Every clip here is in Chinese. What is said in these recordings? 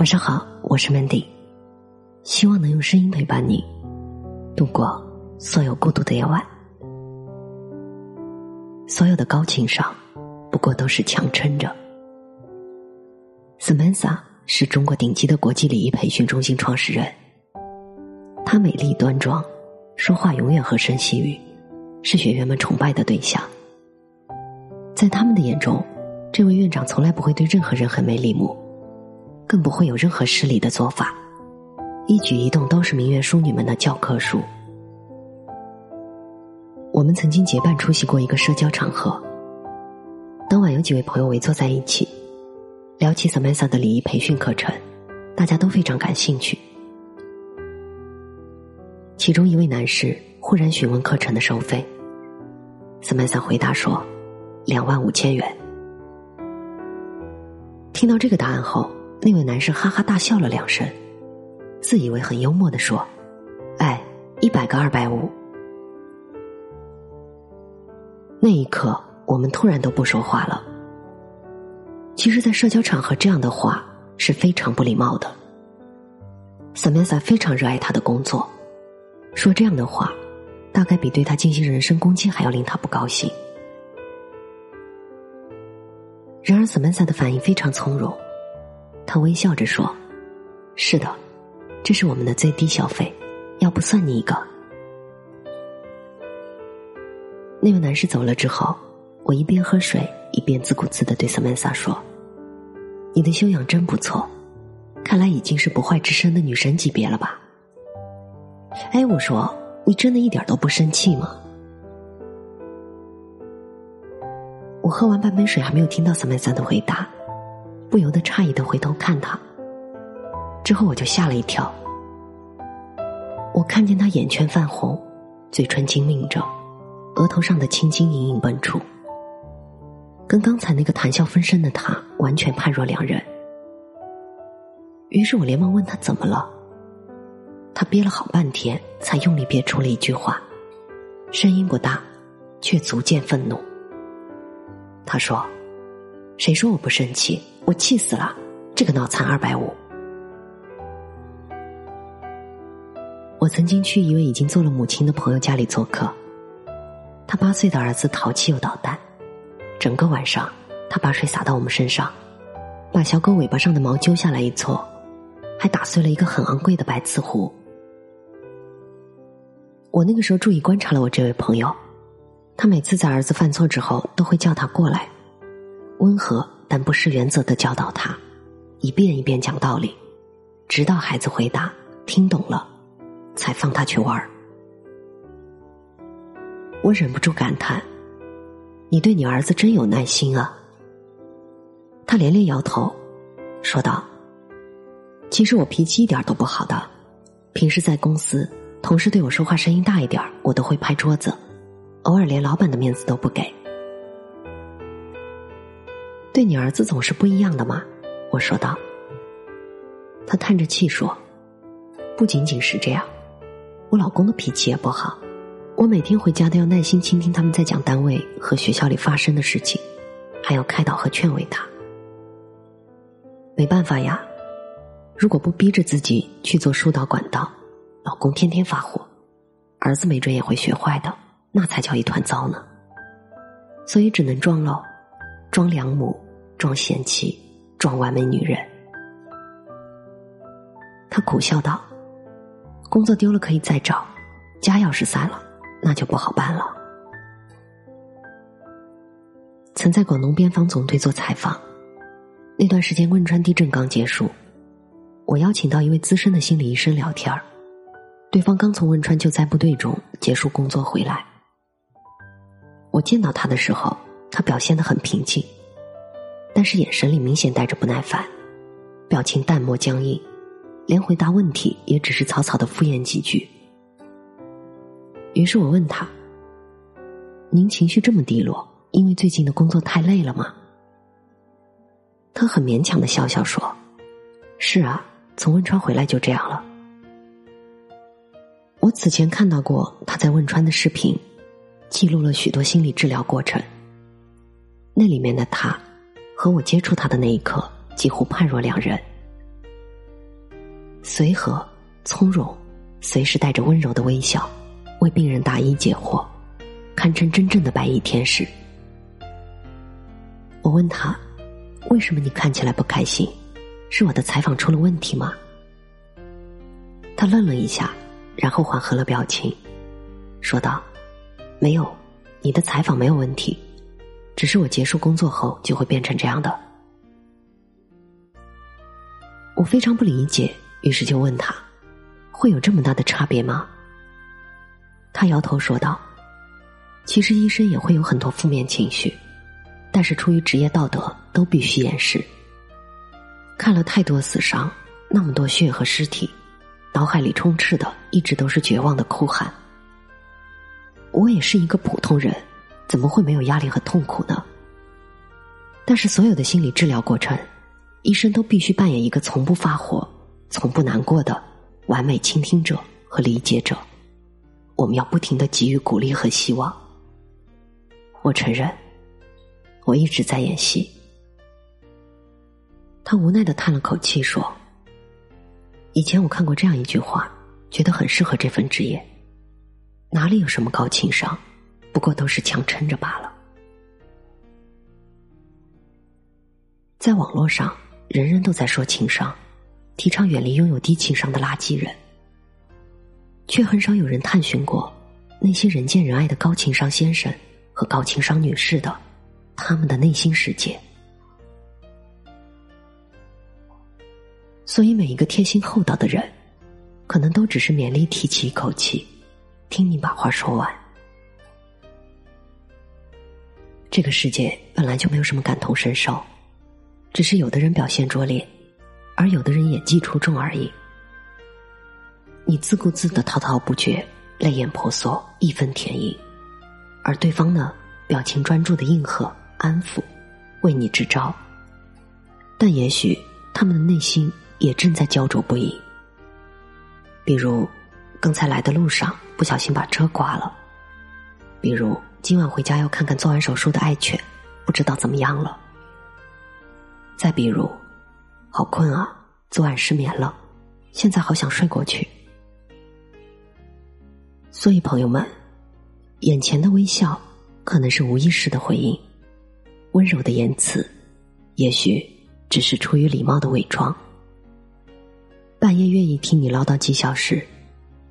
晚上好，我是 Mandy，希望能用声音陪伴你度过所有孤独的夜晚。所有的高情商，不过都是强撑着。Samantha 是中国顶级的国际礼仪培训中心创始人，她美丽端庄，说话永远和声细语，是学员们崇拜的对象。在他们的眼中，这位院长从来不会对任何人横眉立目。更不会有任何失礼的做法，一举一动都是名媛淑女们的教科书。我们曾经结伴出席过一个社交场合，当晚有几位朋友围坐在一起，聊起 Samantha 的礼仪培训课程，大家都非常感兴趣。其中一位男士忽然询问课程的收费，Samantha 回答说：“两万五千元。”听到这个答案后。那位男生哈哈大笑了两声，自以为很幽默的说：“哎，一百个二百五。”那一刻，我们突然都不说话了。其实，在社交场合，这样的话是非常不礼貌的。Samantha 非常热爱他的工作，说这样的话，大概比对他进行人身攻击还要令他不高兴。然而，Samantha 的反应非常从容。他微笑着说：“是的，这是我们的最低消费，要不算你一个。”那位男士走了之后，我一边喝水一边自顾自的对萨曼萨说：“你的修养真不错，看来已经是不坏之身的女神级别了吧？”哎，我说，你真的一点都不生气吗？我喝完半杯水，还没有听到萨曼萨的回答。不由得诧异的回头看他，之后我就吓了一跳。我看见他眼圈泛红，嘴唇紧抿着，额头上的青筋隐隐蹦出，跟刚才那个谈笑风生的他完全判若两人。于是我连忙问他怎么了，他憋了好半天，才用力憋出了一句话，声音不大，却足见愤怒。他说：“谁说我不生气？”我气死了！这个脑残二百五。我曾经去一位已经做了母亲的朋友家里做客，他八岁的儿子淘气又捣蛋，整个晚上他把水洒到我们身上，把小狗尾巴上的毛揪下来一撮，还打碎了一个很昂贵的白瓷壶。我那个时候注意观察了我这位朋友，他每次在儿子犯错之后都会叫他过来，温和。但不失原则的教导他，一遍一遍讲道理，直到孩子回答听懂了，才放他去玩儿。我忍不住感叹：“你对你儿子真有耐心啊！”他连连摇头，说道：“其实我脾气一点都不好的，平时在公司，同事对我说话声音大一点我都会拍桌子，偶尔连老板的面子都不给。”对你儿子总是不一样的嘛，我说道。他叹着气说：“不仅仅是这样，我老公的脾气也不好。我每天回家都要耐心倾听他们在讲单位和学校里发生的事情，还要开导和劝慰他。没办法呀，如果不逼着自己去做疏导管道，老公天天发火，儿子没准也会学坏的，那才叫一团糟呢。所以只能装喽。”装良母，装贤妻，装完美女人。他苦笑道：“工作丢了可以再找，家要是散了，那就不好办了。”曾在广东边防总队做采访，那段时间汶川地震刚结束，我邀请到一位资深的心理医生聊天儿，对方刚从汶川救灾部队中结束工作回来。我见到他的时候。他表现的很平静，但是眼神里明显带着不耐烦，表情淡漠僵硬，连回答问题也只是草草的敷衍几句。于是我问他：“您情绪这么低落，因为最近的工作太累了吗？”他很勉强的笑笑说：“是啊，从汶川回来就这样了。”我此前看到过他在汶川的视频，记录了许多心理治疗过程。那里面的他，和我接触他的那一刻几乎判若两人。随和、从容，随时带着温柔的微笑，为病人答疑解惑，堪称真正的白衣天使。我问他：“为什么你看起来不开心？是我的采访出了问题吗？”他愣了一下，然后缓和了表情，说道：“没有，你的采访没有问题，只是我结束工作后就会变成这样的。”我非常不理解，于是就问他：“会有这么大的差别吗？”他摇头说道：“其实医生也会有很多负面情绪。”但是出于职业道德，都必须掩饰。看了太多死伤，那么多血和尸体，脑海里充斥的一直都是绝望的哭喊。我也是一个普通人，怎么会没有压力和痛苦呢？但是所有的心理治疗过程，医生都必须扮演一个从不发火、从不难过的完美倾听者和理解者。我们要不停的给予鼓励和希望。我承认。我一直在演戏。他无奈的叹了口气说：“以前我看过这样一句话，觉得很适合这份职业。哪里有什么高情商，不过都是强撑着罢了。”在网络上，人人都在说情商，提倡远离拥有低情商的垃圾人，却很少有人探寻过那些人见人爱的高情商先生和高情商女士的。他们的内心世界，所以每一个贴心厚道的人，可能都只是勉力提起一口气，听你把话说完。这个世界本来就没有什么感同身受，只是有的人表现拙劣，而有的人演技出众而已。你自顾自的滔滔不绝，泪眼婆娑，义愤填膺，而对方呢，表情专注的应和。安抚，为你支招。但也许他们的内心也正在焦灼不已。比如，刚才来的路上不小心把车刮了；比如，今晚回家要看看做完手术的爱犬，不知道怎么样了；再比如，好困啊，昨晚失眠了，现在好想睡过去。所以，朋友们，眼前的微笑可能是无意识的回应。温柔的言辞，也许只是出于礼貌的伪装。半夜愿意听你唠叨几小时，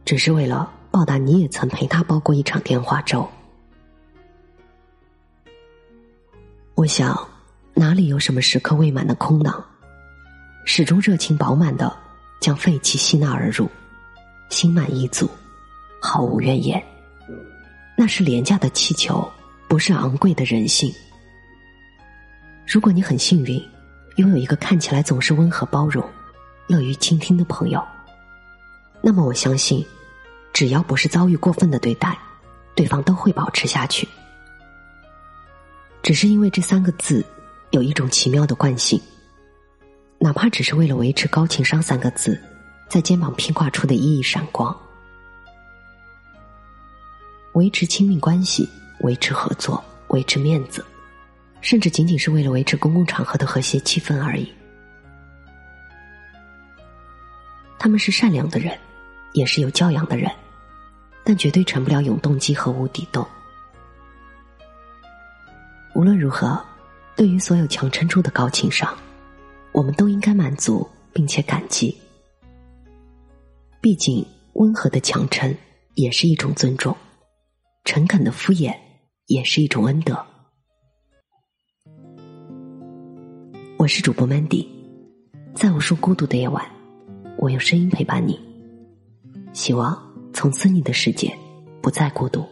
只是为了报答你也曾陪他煲过一场电话粥。我想，哪里有什么时刻未满的空囊，始终热情饱满的将废气吸纳而入，心满意足，毫无怨言。那是廉价的气球，不是昂贵的人性。如果你很幸运，拥有一个看起来总是温和包容、乐于倾听的朋友，那么我相信，只要不是遭遇过分的对待，对方都会保持下去。只是因为这三个字有一种奇妙的惯性，哪怕只是为了维持“高情商”三个字在肩膀披挂出的熠熠闪光，维持亲密关系，维持合作，维持面子。甚至仅仅是为了维持公共场合的和谐气氛而已。他们是善良的人，也是有教养的人，但绝对成不了永动机和无底洞。无论如何，对于所有强撑住的高情商，我们都应该满足并且感激。毕竟，温和的强撑也是一种尊重，诚恳的敷衍也是一种恩德。我是主播 Mandy，在无数孤独的夜晚，我用声音陪伴你。希望从此你的世界不再孤独。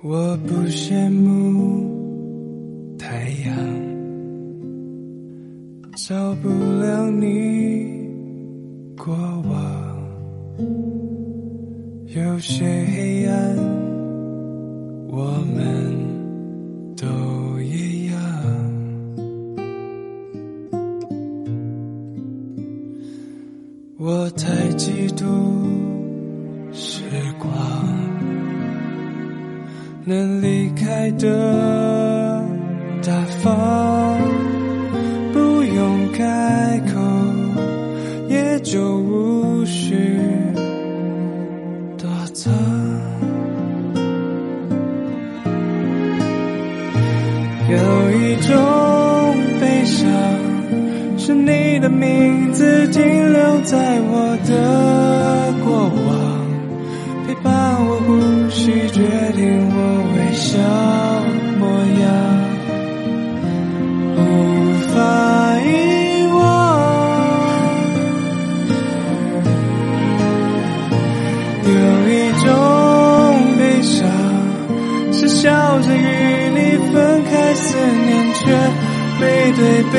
我不羡慕太阳，照不了你过往，有些黑暗。我们都一样，我太嫉妒时光能离开的大方不用开口也就无需躲藏有一种悲伤是你的名字停留在我的过往陪伴我呼吸决定小模样，无法遗忘。有一种悲伤，是笑着与你分开，思念却背对背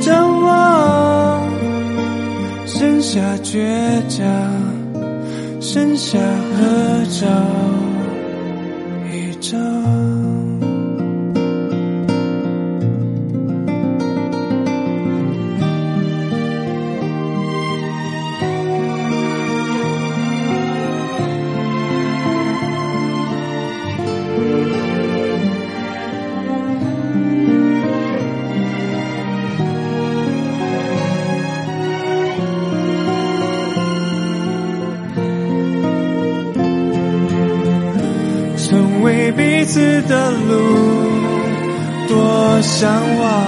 张望，剩下倔强，剩下合照彼此的路，多向往，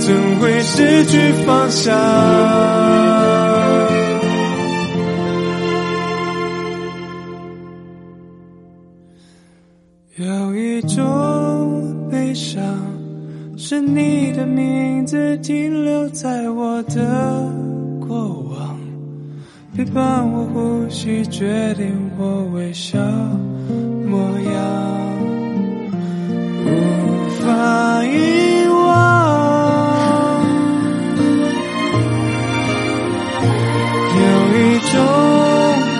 怎会失去方向？有一种悲伤，是你的名字停留在我的过往，陪伴我呼吸，决定我微笑模样，法遗忘。有一种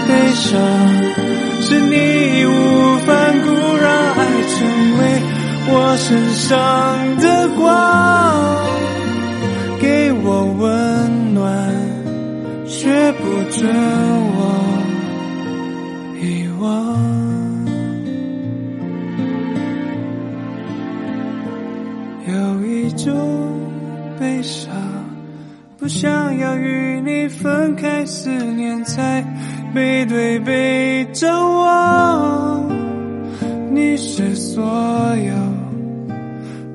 悲伤，是你义无反顾让爱成为我身上的光，给我温暖，却不准我遗忘。不想要与你分开，思念才背对背张望。你是所有，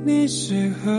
你是合